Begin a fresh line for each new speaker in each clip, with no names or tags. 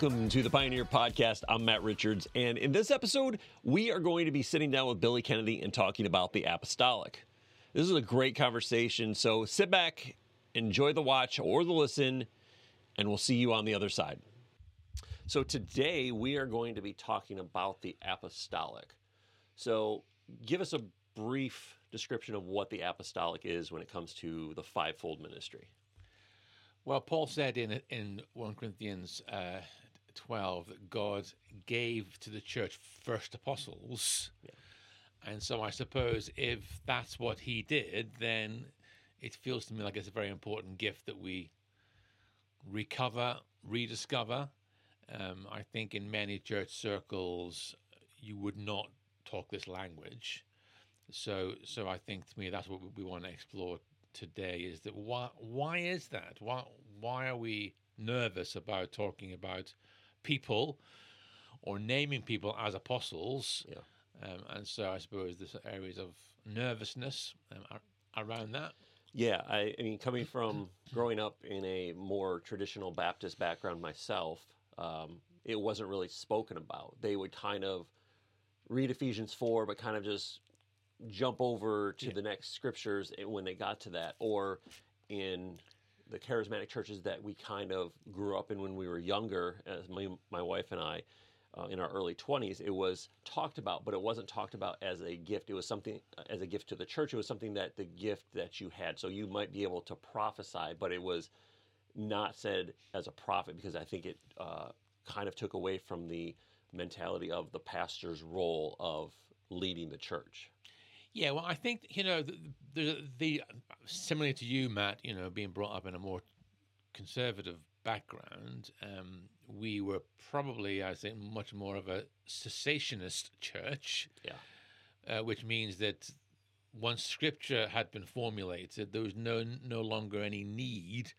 Welcome to the Pioneer Podcast. I'm Matt Richards, and in this episode, we are going to be sitting down with Billy Kennedy and talking about the apostolic. This is a great conversation, so sit back, enjoy the watch or the listen, and we'll see you on the other side. So, today we are going to be talking about the apostolic. So, give us a brief description of what the apostolic is when it comes to the fivefold ministry.
Well, Paul said in in one Corinthians uh, twelve that God gave to the church first apostles, yeah. and so I suppose if that's what He did, then it feels to me like it's a very important gift that we recover, rediscover. Um, I think in many church circles, you would not talk this language. So, so I think to me that's what we want to explore today is that why why is that? Why why are we nervous about talking about people or naming people as apostles?
Yeah.
Um, and so I suppose there's areas of nervousness um, around that.
Yeah, I, I, mean, coming from growing up in a more traditional Baptist background myself, um, it wasn't really spoken about. They would kind of read Ephesians 4, but kind of just jump over to yeah. the next scriptures when they got to that, or in the charismatic churches that we kind of grew up in when we were younger, as my, my wife and I, uh, in our early 20s, it was talked about, but it wasn't talked about as a gift. It was something uh, as a gift to the church. It was something that the gift that you had. So you might be able to prophesy, but it was not said as a prophet because I think it uh, kind of took away from the mentality of the pastor's role of leading the church.
Yeah, well, I think you know the, the, the similar to you, Matt. You know, being brought up in a more conservative background, um, we were probably, I think, much more of a cessationist church.
Yeah,
uh, which means that once Scripture had been formulated, there was no no longer any need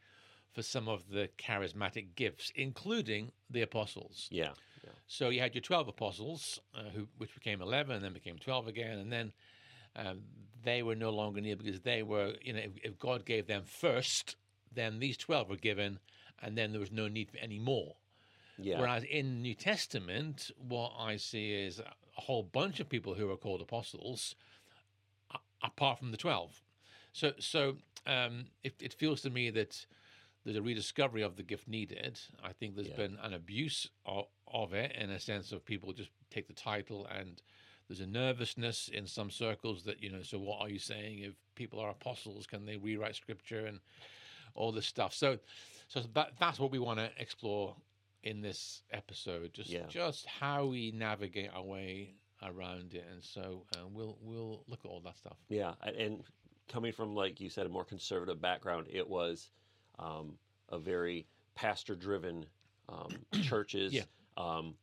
for some of the charismatic gifts, including the apostles.
Yeah. yeah.
So you had your twelve apostles, uh, who which became eleven, and then became twelve again, and then um, they were no longer needed because they were, you know, if, if, God gave them first, then these 12 were given, and then there was no need for any more.
Yeah.
Whereas in the New Testament, what I see is a whole bunch of people who are called apostles, apart from the 12. So, so um, it, it, feels to me that there's a rediscovery of the gift needed. I think there's yeah. been an abuse of, of it in a sense of people just take the title and there's a nervousness in some circles that you know. So what are you saying? If people are apostles, can they rewrite scripture and all this stuff? So, so that, that's what we want to explore in this episode. Just
yeah.
just how we navigate our way around it, and so uh, we'll we'll look at all that stuff.
Yeah, and coming from like you said, a more conservative background, it was um, a very pastor-driven um, churches.
Yeah.
Um,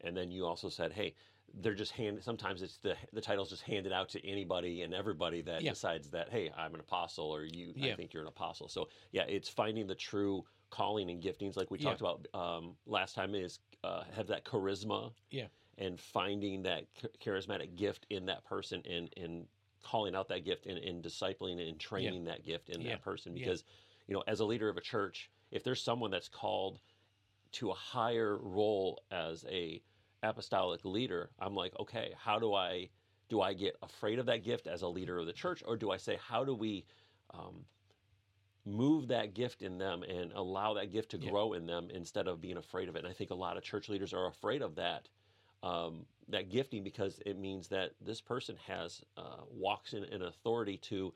and then you also said, hey, they're just hand. Sometimes it's the the title's just handed out to anybody and everybody that yeah. decides that hey, I'm an apostle or you. Yeah. I think you're an apostle. So yeah, it's finding the true calling and giftings, like we talked about um, last time, is uh, have that charisma.
Yeah.
And finding that charismatic gift in that person and and calling out that gift and, and discipling and training that gift in that person because you know as a leader of a church, if there's someone that's called to a higher role as a apostolic leader, I'm like, okay, how do I do I get afraid of that gift as a leader of the church, or do I say, how do we um, move that gift in them and allow that gift to yeah. grow in them instead of being afraid of it? And I think a lot of church leaders are afraid of that. Um, that gifting because it means that this person has uh, walks in an authority to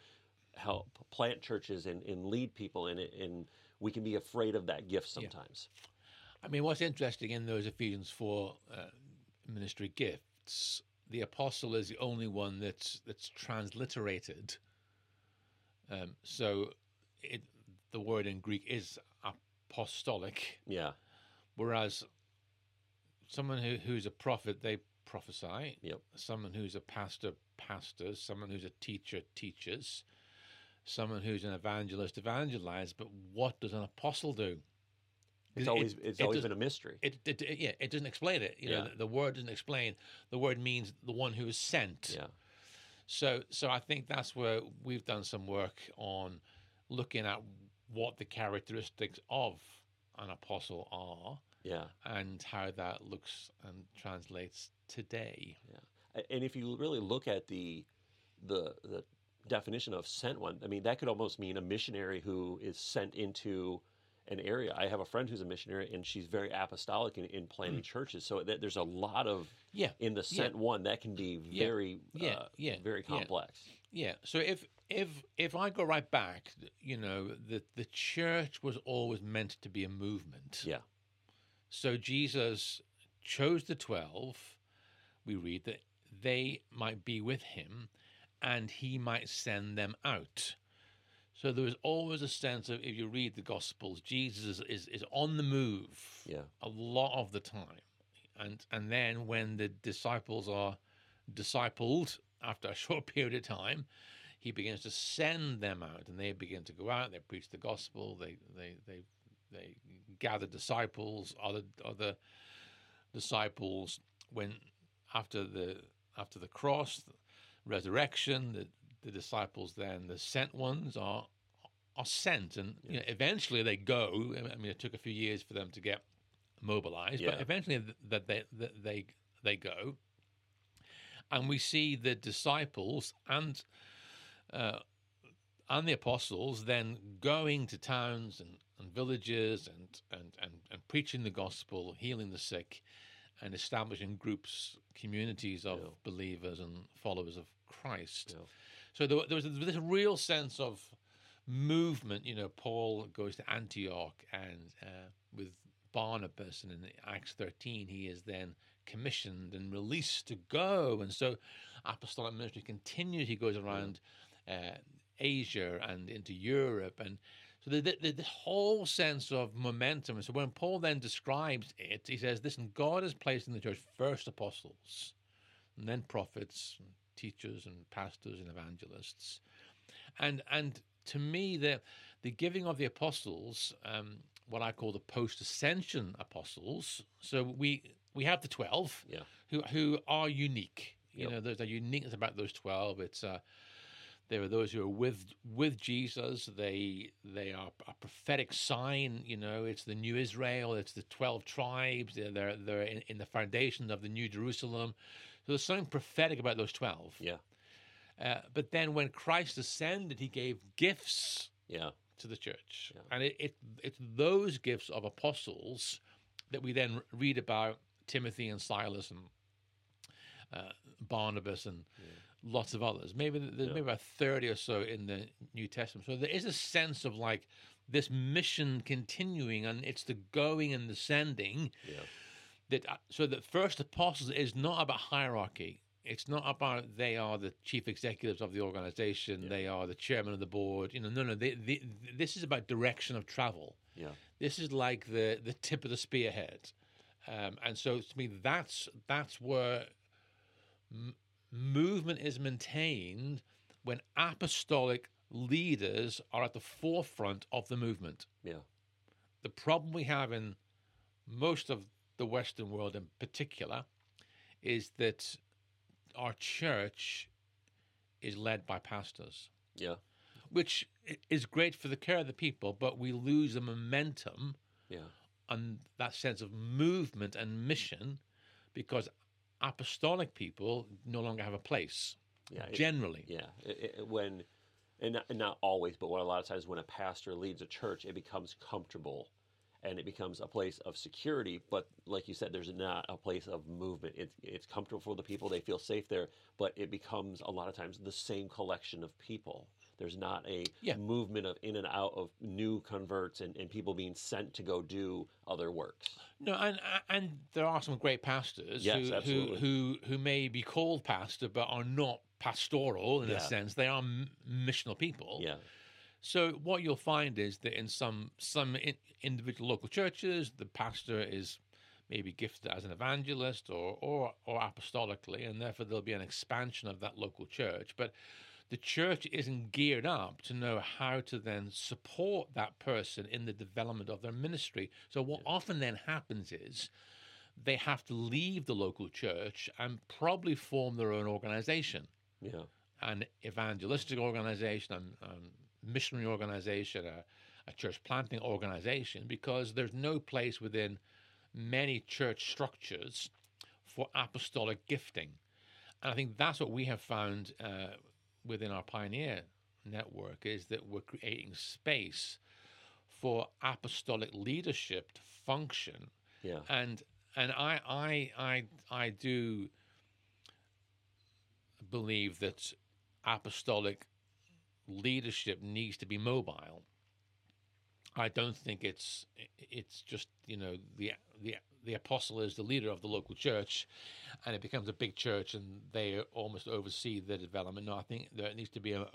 help plant churches and, and lead people and, and we can be afraid of that gift sometimes.
Yeah. I mean, what's interesting in those Ephesians 4 uh, ministry gifts, the apostle is the only one that's that's transliterated. Um, so it, the word in Greek is apostolic.
Yeah.
Whereas someone who, who's a prophet, they prophesy.
Yep.
Someone who's a pastor, pastors. Someone who's a teacher, teaches. Someone who's an evangelist, evangelizes. But what does an apostle do?
It's always it, it's it always been a mystery.
It, it, yeah, it doesn't explain it. You know, the, the, word doesn't explain. The word means the one who is sent.
Yeah.
So so I think that's where we've done some work on looking at what the characteristics of an apostle are,
Yeah.
and how that looks and translates today.
A- And if you really look at the the the definition of sent one, I mean that could almost mean a missionary who is sent into an area. I have a friend who's a missionary, and she's very apostolic in, in planting churches. So that, there's a lot of
Yeah,
in the
Yeah.
sent one that can be very
Yeah.
uh,
Yeah.
very
Yeah.
complex.
Yeah. So if if if I go right back, you know, the the church was always meant to be a movement.
Yeah.
So Jesus chose the 12. We read that they might be with him and he might send them out. So there was always a sense of, if you read the Gospels, Jesus is, is, on the move
Yeah.
a lot of the time. And, and then when the disciples are discipled after a short period of time, he begins to send them out and they begin to go out, they preach the gospel, they, they, they, they gather disciples, other, other disciples when after the after the cross, resurrection, the, the disciples then the sent ones are are sent, and you know, eventually they go. I mean, it took a few years for them to get mobilized, but eventually that they that they they go, and we see the disciples and uh, and the apostles then going to towns and, and villages and, and, and, and preaching the gospel, healing the sick, and establishing groups, communities of
Yeah.
believers and followers of Christ.
Yeah.
So there, there was this real sense of movement. You know, Paul goes to Antioch, and uh, with Barnabas, and in Acts 13, he is then commissioned and released to go. And so apostolic ministry continues. He goes around uh, Asia and into Europe. And so the, the, the whole sense of momentum. And so when Paul then describes it, he says, listen, God has placed in the church first apostles, and then prophets, and teachers, and pastors, and evangelists. And, and to me, the, the giving of the apostles, um, what I call the post ascension apostles, so we, we have the 12
Yeah.
who, who are unique. You
Yep.
know, there's a uniqueness about those 12. It's uh, there are those who are with with Jesus. They they are a prophetic sign. You know, it's the new Israel. It's the twelve tribes. They're they're, they're in, in the foundation of the new Jerusalem. So there's something prophetic about those twelve.
Yeah.
Uh, but then when Christ ascended, He gave gifts
Yeah.
to the church,
Yeah.
and it, it it's those gifts of apostles that we then read about Timothy and Silas and uh, Barnabas and lots of others. Maybe there's
Yeah.
maybe about thirty or so in the New Testament. So there is a sense of like this mission continuing, and it's the going and the sending. That uh, so the first apostles is not about hierarchy. It's not about they are the chief executives of the organization.
Yeah.
They are the chairman of the board. You know, no, no. They, they, this is about direction of travel.
Yeah.
This is like the the tip of the spearhead, um, and so to me, that's that's where m- movement is maintained when apostolic leaders are at the forefront of the movement.
Yeah.
The problem we have in most of the Western world, in particular, is that our church is led by pastors
Yeah.
which is great for the care of the people, but we lose the momentum
Yeah.
and that sense of movement and mission because apostolic people no longer have a place.
Yeah. it-
generally,
Yeah, it, it, when and not, and not always, but when a lot of times when a pastor leads a church, it becomes comfortable, and it becomes a place of security. But like you said, there's not a place of movement. It's it's comfortable for the people; they feel safe there. But it becomes a lot of times the same collection of people. There's not a
Yeah.
movement of in and out of new converts and, and people being sent to go do other works.
no, and and there are some great pastors
Yes,
who, who who who may be called pastor but are not pastoral in
Yeah.
a sense. They are missional people.
Yeah,
So what you'll find is that in some some in, individual local churches, the pastor is maybe gifted as an evangelist or, or or apostolically, and therefore there'll be an expansion of that local church. But the church isn't geared up to know how to then support that person in the development of their ministry. So what often then happens is they have to leave the local church and probably form their own organization
yeah,
an evangelistic organization, a, a missionary organization, a, a church planting organization, because there's no place within many church structures for apostolic gifting. And I think that's what we have found uh, within our Pioneer network is that we're creating space for apostolic leadership to function.
Yeah.
And and I I I I do believe that apostolic leadership needs to be mobile. I don't think it's it's just you know the the the apostle is the leader of the local church, and it becomes a big church, and they almost oversee the development. No, I think there needs to be a,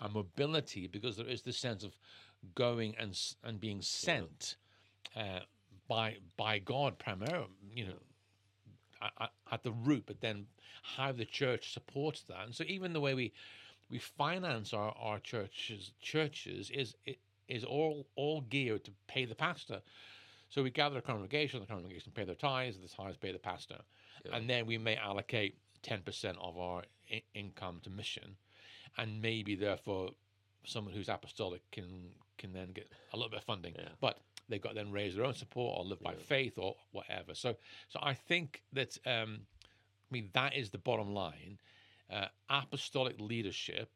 a mobility because there is this sense of going and and being sent uh, by by God primarily. You know, at- the root, but then how the church supports that. And so even the way we we finance our, our churches churches is is all all geared to pay the pastor. So we gather a congregation, the congregation pay their tithes, the tithes pay the pastor,
Yeah.
and then we may allocate ten percent of our I- income to mission, and maybe therefore someone who's apostolic can can then get a little bit of funding,
Yeah.
but they've got to then raise their own support or live by
Yeah.
faith or whatever. So so I think that um, I mean that is the bottom line. Uh, apostolic leadership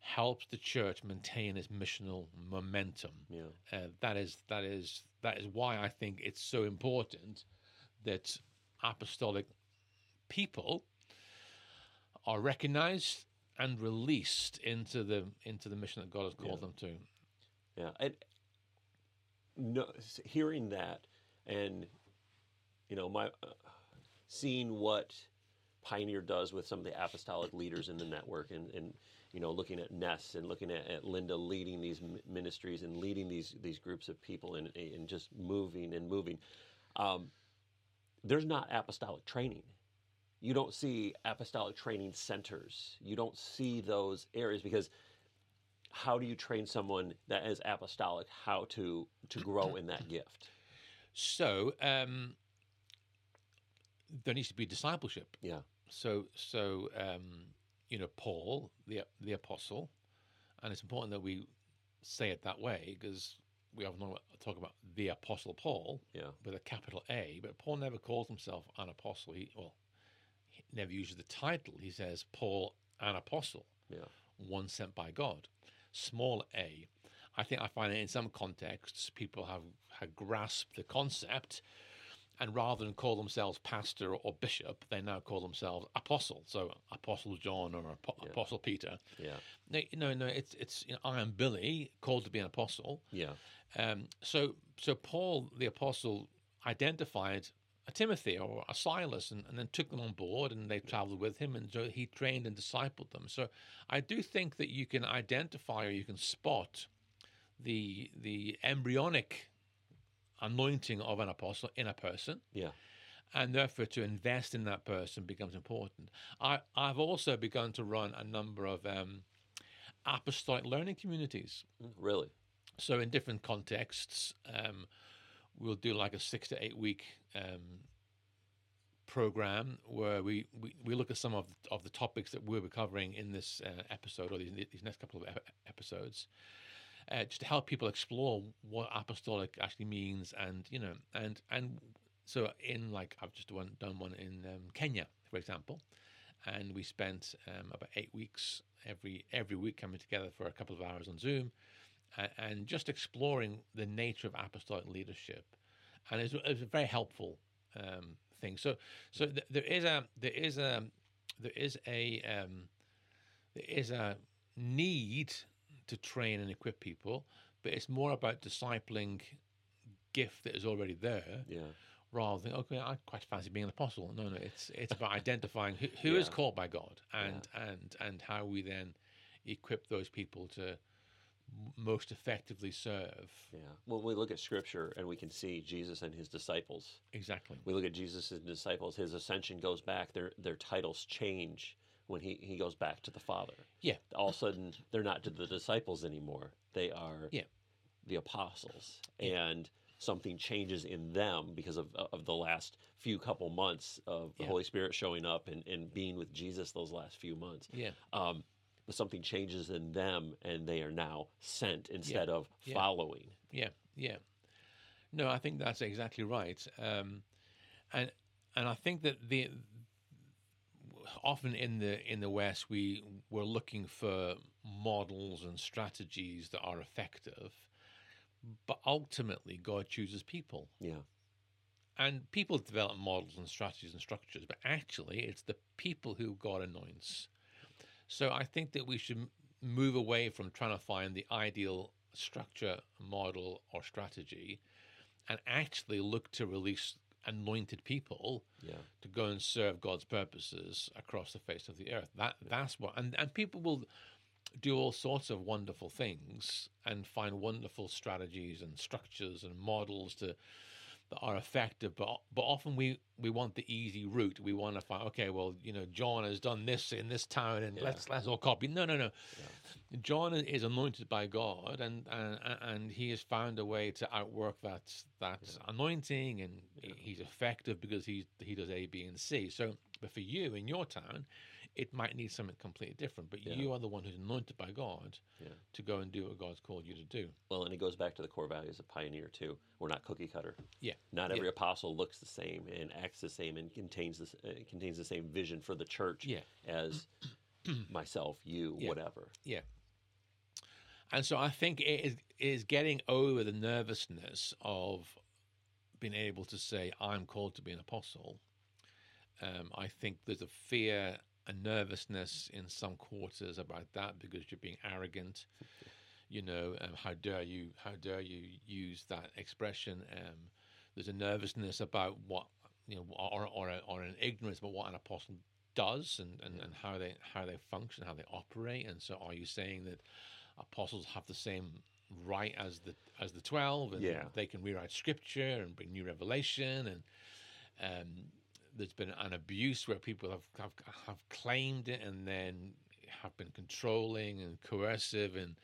helps the church maintain its missional momentum.
Yeah.
Uh, that is that is that is why I think it's so important that apostolic people are recognized and released into the into the mission that God has called
Yeah.
them to.
Yeah, and no, hearing that, and you know, my uh, seeing what Pioneer does with some of the apostolic leaders in the network, and, and you know, looking at Ness and looking at, at Linda leading these ministries and leading these these groups of people, and and just moving and moving. Um, there's not apostolic training. You don't see apostolic training centers. You don't see those areas because how do you train someone that is apostolic how to to grow in that gift
So um, there needs to be discipleship.
yeah
So so um, you know Paul the the apostle, and it's important that we say it that way because we often talk about the apostle Paul
yeah
with a capital A, but Paul never calls himself an apostle. He well, he never uses the title. He says Paul an apostle,
yeah
one sent by God, small a. I think I find that in some contexts people have, have grasped the concept, and rather than call themselves pastor or bishop, they now call themselves apostle. So Apostle John or Apo-
Yeah.
Apostle Peter.
yeah
No, no, no. It's it's you know, I am Billy, called to be an apostle.
yeah
Um, so, so Paul the apostle identified a Timothy or a Silas, and, and then took them on board, and they traveled with him, and so he trained and discipled them. So, I do think that you can identify or you can spot the the embryonic anointing of an apostle in a person,
yeah
and therefore to invest in that person becomes important. I I've also begun to run a number of um, apostolic learning communities.
Mm, really
So in different contexts, um, we'll do like a six to eight week um, program where we, we, we look at some of the, of the topics that we'll be covering in this uh, episode or these, these next couple of episodes, uh, just to help people explore what apostolic actually means, and you know, and and so in like I've just done done one in um, Kenya, for example, and we spent um, about eight weeks every every week coming together for a couple of hours on Zoom and, and just exploring the nature of apostolic leadership, and it was a very helpful um, thing. So, so th- there is a there is a there is a um, there is a need to train and equip people, but it's more about discipling gift that is already there
yeah
rather than okay, I quite fancy being an apostle. No, no, it's it's about identifying who, who is
Yeah.
called by God and and and how we then equip those people to most effectively serve.
yeah well we look at scripture and we can see jesus and his disciples
Exactly.
we look at jesus and disciples his ascension goes back their their titles change when he, he goes back to the father
Yeah.
all of a sudden they're not to the disciples anymore they are
Yeah.
the apostles and something changes in them because of, of the last few couple months of the
Yeah.
holy spirit showing up and, and being with jesus those last few months
Yeah.
um, but something changes in them and they are now sent instead of
Yeah.
following
Yeah. Yeah. No, I think that's exactly right. Um, and and I think that the often in the in the West we we're looking for models and strategies that are effective, but ultimately God chooses people.
Yeah.
And people develop models and strategies and structures, but actually it's the people who God anoints. So I think that we should move away from trying to find the ideal structure, model, or strategy and actually look to release anointed people
Yeah.
to go and serve God's purposes across the face of the earth. That that's what and, and people will do all sorts of wonderful things and find wonderful strategies and structures and models to that are effective but but often we we want the easy route. We want to find okay well you know john has done this in this town and
Yeah.
let's let's all copy. No no no. John is anointed by god and and and he has found a way to outwork that that anointing and he's effective because he's he does a b and c. So but for you in your town it might need something completely different but
Yeah.
you are the one who's anointed by god
Yeah.
to go and do what god's called you to do
Well, and it goes back to the core values of Pioneer too. We're not cookie cutter.
yeah
Not
Yeah.
every apostle looks the same and acts the same and contains this uh, contains the same vision for the church
Yeah.
as myself, you,
Yeah.
whatever.
Yeah. And so I think it is, is getting over the nervousness of being able to say, I'm called to be an apostle. Um, I think there's a fear and nervousness in some quarters about that because you're being arrogant. You know, um, how dare you? How dare you use that expression? Um, there's a nervousness about what you know, or or, a, or an ignorance about what an apostle does and, and, and how they how they function, how they operate. And so, are you saying that apostles have the same right as the as the twelve, and
Yeah.
they can rewrite scripture and bring new revelation? And um, there's been an abuse where people have, have have claimed it and then have been controlling and coercive in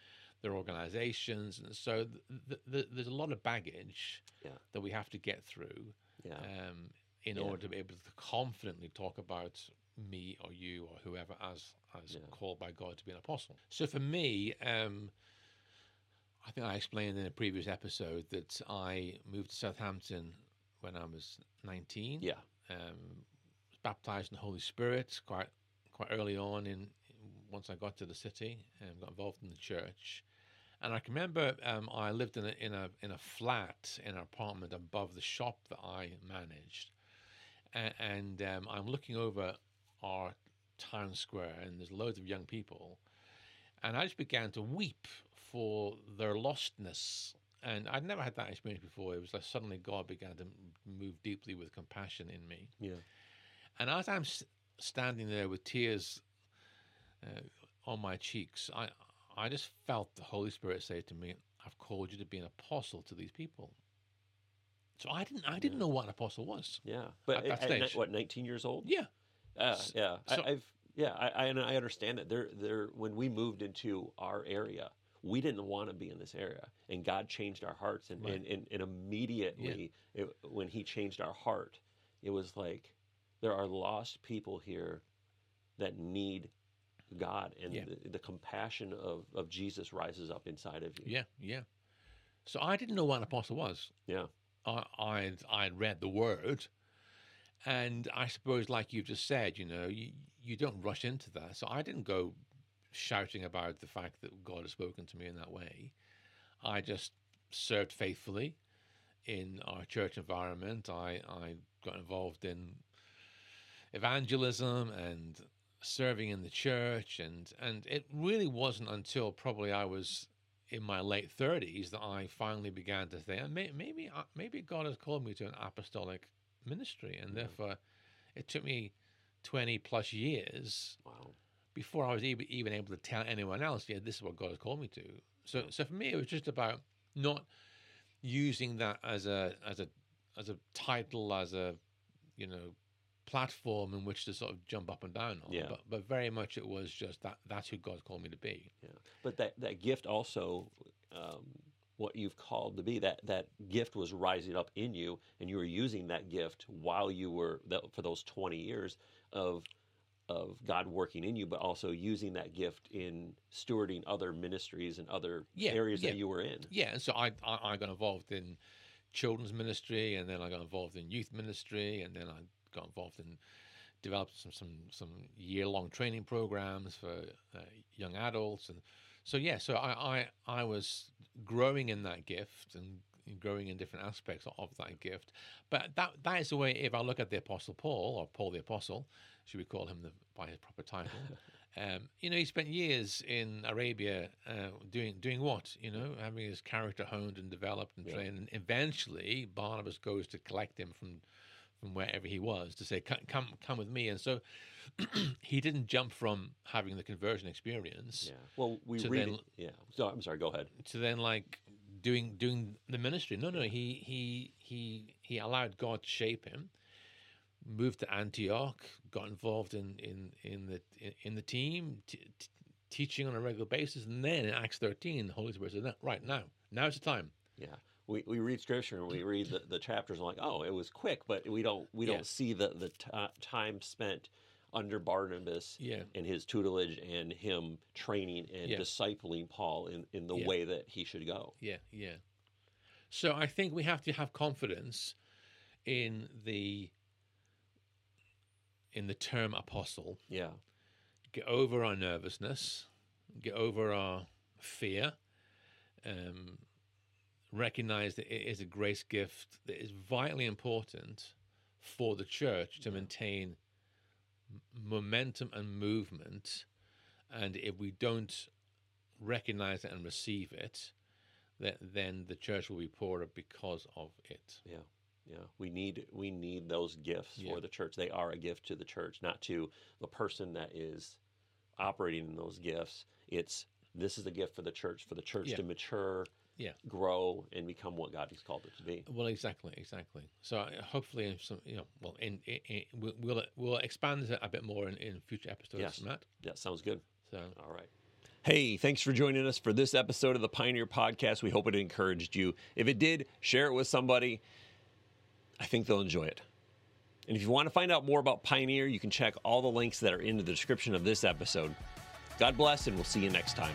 their organizations, and so th- th- there's a lot of baggage
Yeah.
that we have to get through
Yeah.
um, in
Yeah.
order to be able to confidently talk about me or you or whoever as as called by God to be an apostle. So for me, um, I think I explained in a previous episode that I moved to Southampton when I was 19.
yeah.
Um, baptized in the Holy Spirit quite quite early on in once I got to the city and got involved in the church. And I can remember um, I lived in a in a in a flat in an apartment above the shop that I managed, and, and um, I'm looking over our town square, and there's loads of young people, and I just began to weep for their lostness. And I'd never had that experience before. It was like suddenly God began to move deeply with compassion in me.
Yeah.
And as I'm s- standing there with tears uh, on my cheeks, I I just felt the Holy Spirit say to me, "I've called you to be an apostle to these people." So I didn't I didn't know what an apostle was.
Yeah. But
At
at,
stage.
what, 19 years old?
Yeah,
Uh, yeah,
so-
I, I've yeah, I, I and I understand that. There, there. When we moved into our area, we didn't want to be in this area, and God changed our hearts, and
Right.
and, and, and immediately it, when He changed our heart, it was like there are lost people here that need God, and
Yeah.
the, the compassion of of Jesus rises up inside of you.
yeah, yeah. So I didn't know what an apostle was.
Yeah,
I I'd, I'd read the word, and I suppose, like you've just said, you know, you, you don't rush into that. So I didn't go shouting about the fact that God has spoken to me in that way. I just served faithfully in our church environment. I, I got involved in evangelism and serving in the church, and and it really wasn't until probably I was in my late thirties that I finally began to think maybe uh, maybe God has called me to an apostolic ministry, and mm. therefore it took me twenty plus years
wow,
before I was even, even able to tell anyone else, yeah, this is what God has called me to. So, so for me, it was just about not using that as a as a as a title, as a you know platform in which to sort of jump up and down on.
Yeah.
But but very much it was just that that's who God's called me to be.
yeah. But that that gift also. Um, what you've called to be that that gift was rising up in you and you were using that gift while you were that, for those 20 years of of God working in you but also using that gift in stewarding other ministries and other
Yeah,
areas
yeah.
that you were in
Yeah, and so I, I I got involved in children's ministry, and then I got involved in youth ministry, and then I got involved in developed some some some year long training programs for uh, young adults, and so yeah, so I, I I was growing in that gift and growing in different aspects of that gift. But that that is the way. If I look at the Apostle Paul or Paul the Apostle, should we call him the, by his proper title? um, you know, he spent years in Arabia uh, doing doing what? You know, having his character honed and developed and
Yeah.
trained. And eventually, Barnabas goes to collect him from from wherever he was to say, "Come, come, come with me." And so he didn't jump from having the conversion experience
Yeah. Well, we
To
read
then-
it. Yeah. So I'm sorry. Go ahead.
to then like doing doing the ministry. No, no, he he he he allowed God to shape him. Moved to Antioch, got involved in in in the in, in the team, t- t- teaching on a regular basis, and then in Acts thirteen, the Holy Spirit said, "No, "Right now, now's the time."
Yeah. We, we read scripture and we read the, the chapters and like, oh, it was quick, but we don't we
Yeah.
don't see the the t- time spent under Barnabas
Yeah,
and his tutelage and him training and
Yeah.
discipling Paul in, in the
Yeah.
way that he should go.
yeah, yeah. So I think we have to have confidence in the in the term apostle
Yeah.
get over our nervousness, get over our fear, um, recognize that it is a grace gift that is vitally important for the church to maintain momentum and movement. And if we don't recognize it and receive it, that then the church will be poorer because of it.
Yeah. Yeah. We need we need those gifts
Yeah.
for the church. They are a gift to the church, not to the person that is operating in those gifts. It's this is a gift for the church, for the church
Yeah.
to mature,
Yeah.
grow, and become what God has called it to be.
Well, exactly, exactly. So uh, hopefully, in some, you know, well, in, in, in we'll- we'll expand it a bit more in, in future episodes,
Yes.
Matt.
Yeah, sounds good.
So
All right. Hey, thanks for joining us for this episode of the Pioneer Podcast. We hope it encouraged you. If it did, share it with somebody. I think they'll enjoy it. And if you want to find out more about Pioneer, you can check all the links that are in the description of this episode. God bless, and we'll see you next time.